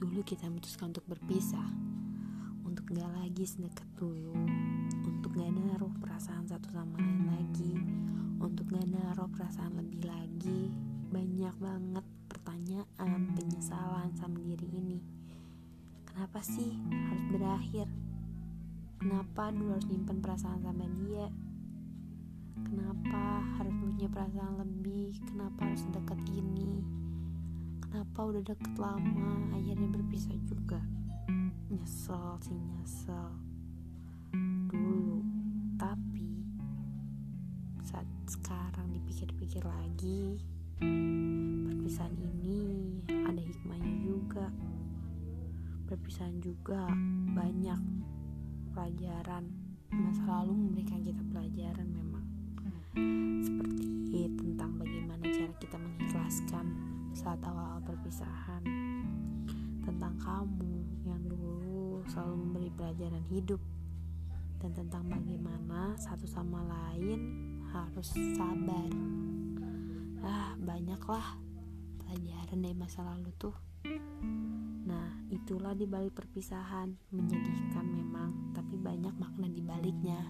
dulu kita memutuskan untuk berpisah Untuk gak lagi sedekat dulu Untuk gak naruh perasaan satu sama lain lagi Untuk gak naruh perasaan lebih lagi Banyak banget pertanyaan, penyesalan sama diri ini Kenapa sih harus berakhir? Kenapa dulu harus nyimpen perasaan sama dia? Kenapa harus punya perasaan lebih? Kenapa harus dekat ini? Udah deket lama akhirnya berpisah juga. Nyesel sih nyesel. Dulu. Tapi Saat sekarang dipikir-pikir lagi Perpisahan ini ada hikmahnya juga. Perpisahan juga banyak pelajaran. Masa lalu memberikan kita pelajaran memang. Seperti tentang bagaimana cara kita mengikhlaskan saat awal-awal perpisahan tentang kamu yang dulu selalu memberi pelajaran hidup dan tentang bagaimana satu sama lain harus sabar. Ah banyaklah pelajaran dari masa lalu tuh. Nah itulah di balik perpisahan menyedihkan memang tapi banyak makna di baliknya